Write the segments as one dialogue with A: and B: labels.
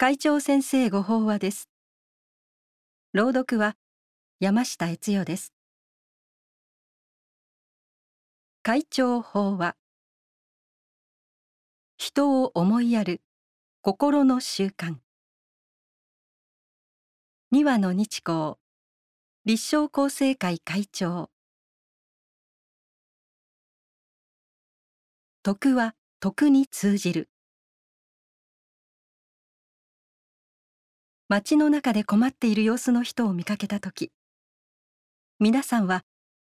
A: 会長先生ご法話です。朗読は山下悦代です。会長法話。人を思いやる。心の習慣。二話の日光。立正厚生会会長。徳は徳に通じる。街の中で困っている様子の人を見かけた時皆さんは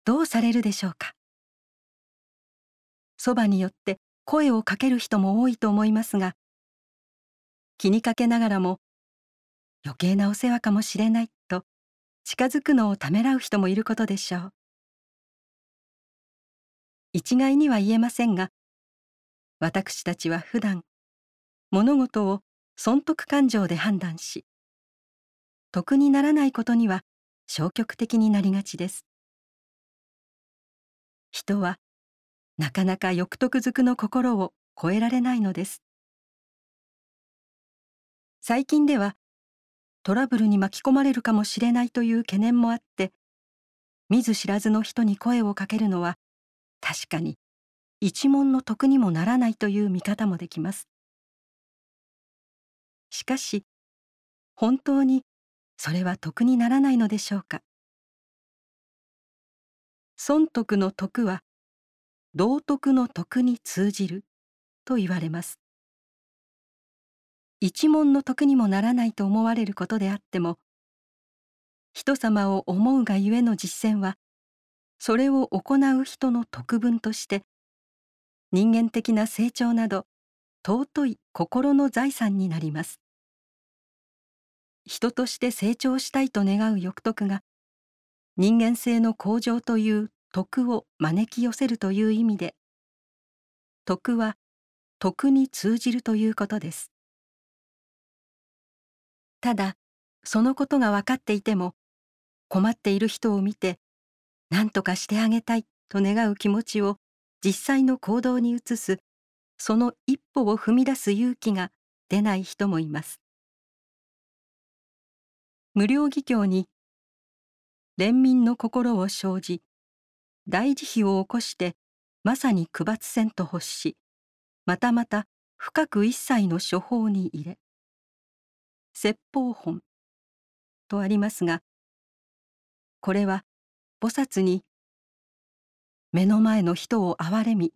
A: どうされるでしょうか？そばによって声をかける人も多いと思いますが気にかけながらも余計なお世話かもしれないと近づくのをためらう人もいることでしょう。一概には言えませんが私たちは普段物事を損得感情で判断し得にならないことには消極的になりがちです。人はなかなか欲得づくの心を超えられないのです。最近ではトラブルに巻き込まれるかもしれないという懸念もあって見ず知らずの人に声をかけるのは確かに一文の得にもならないという見方もできます。しかし本当にそれは得にならないのでしょうか？損得の得は道徳の徳に通じると言われます。一文の徳にもならないと思われることであっても人様を思うがゆえの実践はそれを行う人の徳分として人間的な成長など尊い心の財産になります。人として成長したいと願う欲徳が人間性の向上という徳を招き寄せるという意味で徳は徳に通じるということです。ただそのことが分かっていても困っている人を見て何とかしてあげたいと願う気持ちを実際の行動に移すその一歩を踏み出す勇気が出ない人もいます。無料義教に憐憫の心を生じ大慈悲を起こしてまさに区抜せんと欲しまたまた深く一切の処方に入れ説法本とありますがこれは菩薩に目の前の人を憐れみ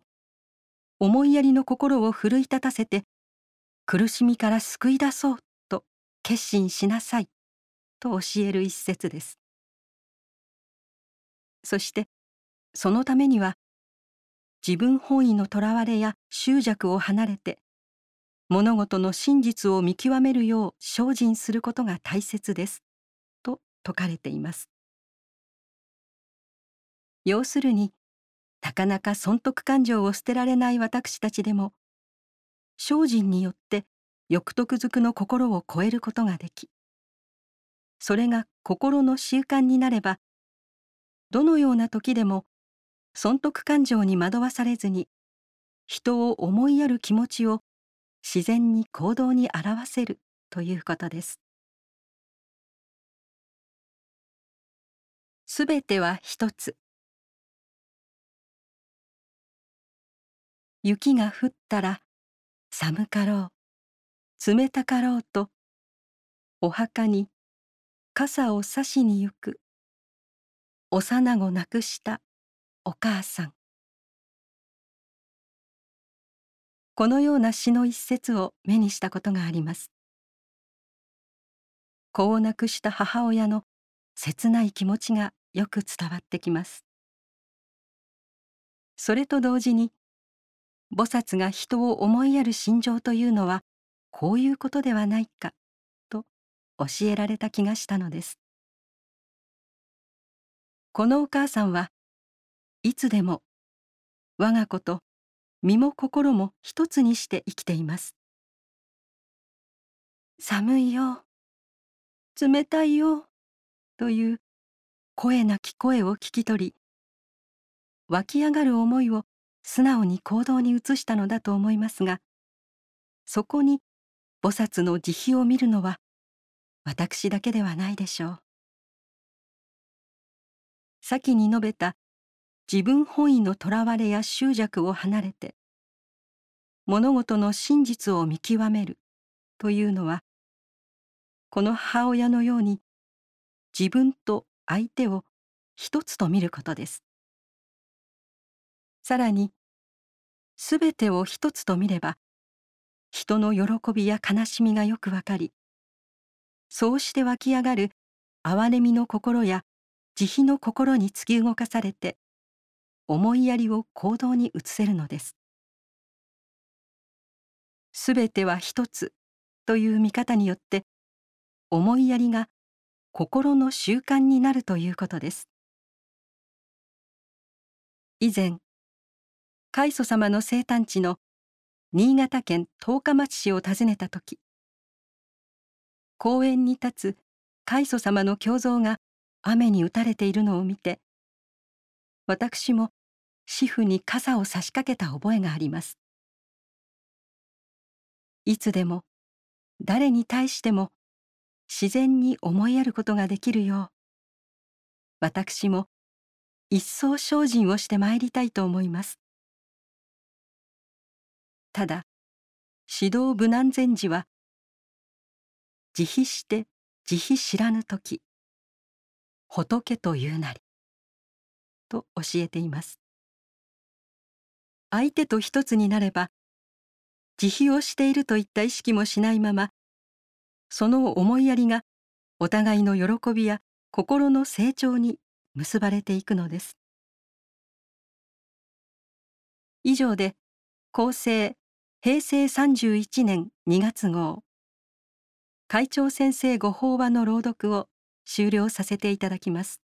A: 思いやりの心を奮い立たせて苦しみから救い出そうと決心しなさい。と教える一節です。そしてそのためには自分本位のとらわれや執着を離れて物事の真実を見極めるよう精進することが大切です。と説かれています。要するになかなか損得感情を捨てられない私たちでも精進によって欲得づくの心を超えることができそれが心の習慣になればどのような時でも損得感情に惑わされずに人を思いやる気持ちを自然に行動に表せるということです。すべては一つ。雪が降ったら寒かろう冷たかろうとお墓に傘を差しに行く。幼子亡くしたお母さん。このような詩の一節を目にしたことがあります。子を亡くした母親の切ない気持ちがよく伝わってきます。それと同時に菩薩が人を思いやる心情というのはこういうことではないか。教えられた気がしたのです。このお母さんはいつでも我が子と身も心も一つにして生きています。寒いよ冷たいよという声なき声を聞き取り湧き上がる思いを素直に行動に移したのだと思いますがそこに菩薩の慈悲を見るのは私だけではないでしょう。先に述べた自分本位のとらわれや執着を離れて物事の真実を見極めるというのはこの母親のように自分と相手を一つと見ることです。さらにすべてを一つと見れば人の喜びや悲しみがよくわかりそうして湧き上がる憐れみの心や慈悲の心に突き動かされて思いやりを行動に移せるのです。すべては一つという見方によって思いやりが心の習慣になるということです。以前海祖様の生誕地の新潟県十日町市を訪ねた時公園に立つ海祖様の胸像が雨に打たれているのを見て私も主婦に傘を差し掛けた覚えがあります。いつでも誰に対しても自然に思いやることができるよう私も一層精進をしてまいりたいと思います。ただ指導無難禅師は慈悲して慈悲知らぬ時。仏というなり。と教えています。相手と一つになれば慈悲をしているといった意識もしないままその思いやりがお互いの喜びや心の成長に結ばれていくのです。以上で厚生平成31年2月号。会長先生ご法話の朗読を終了させていただきます。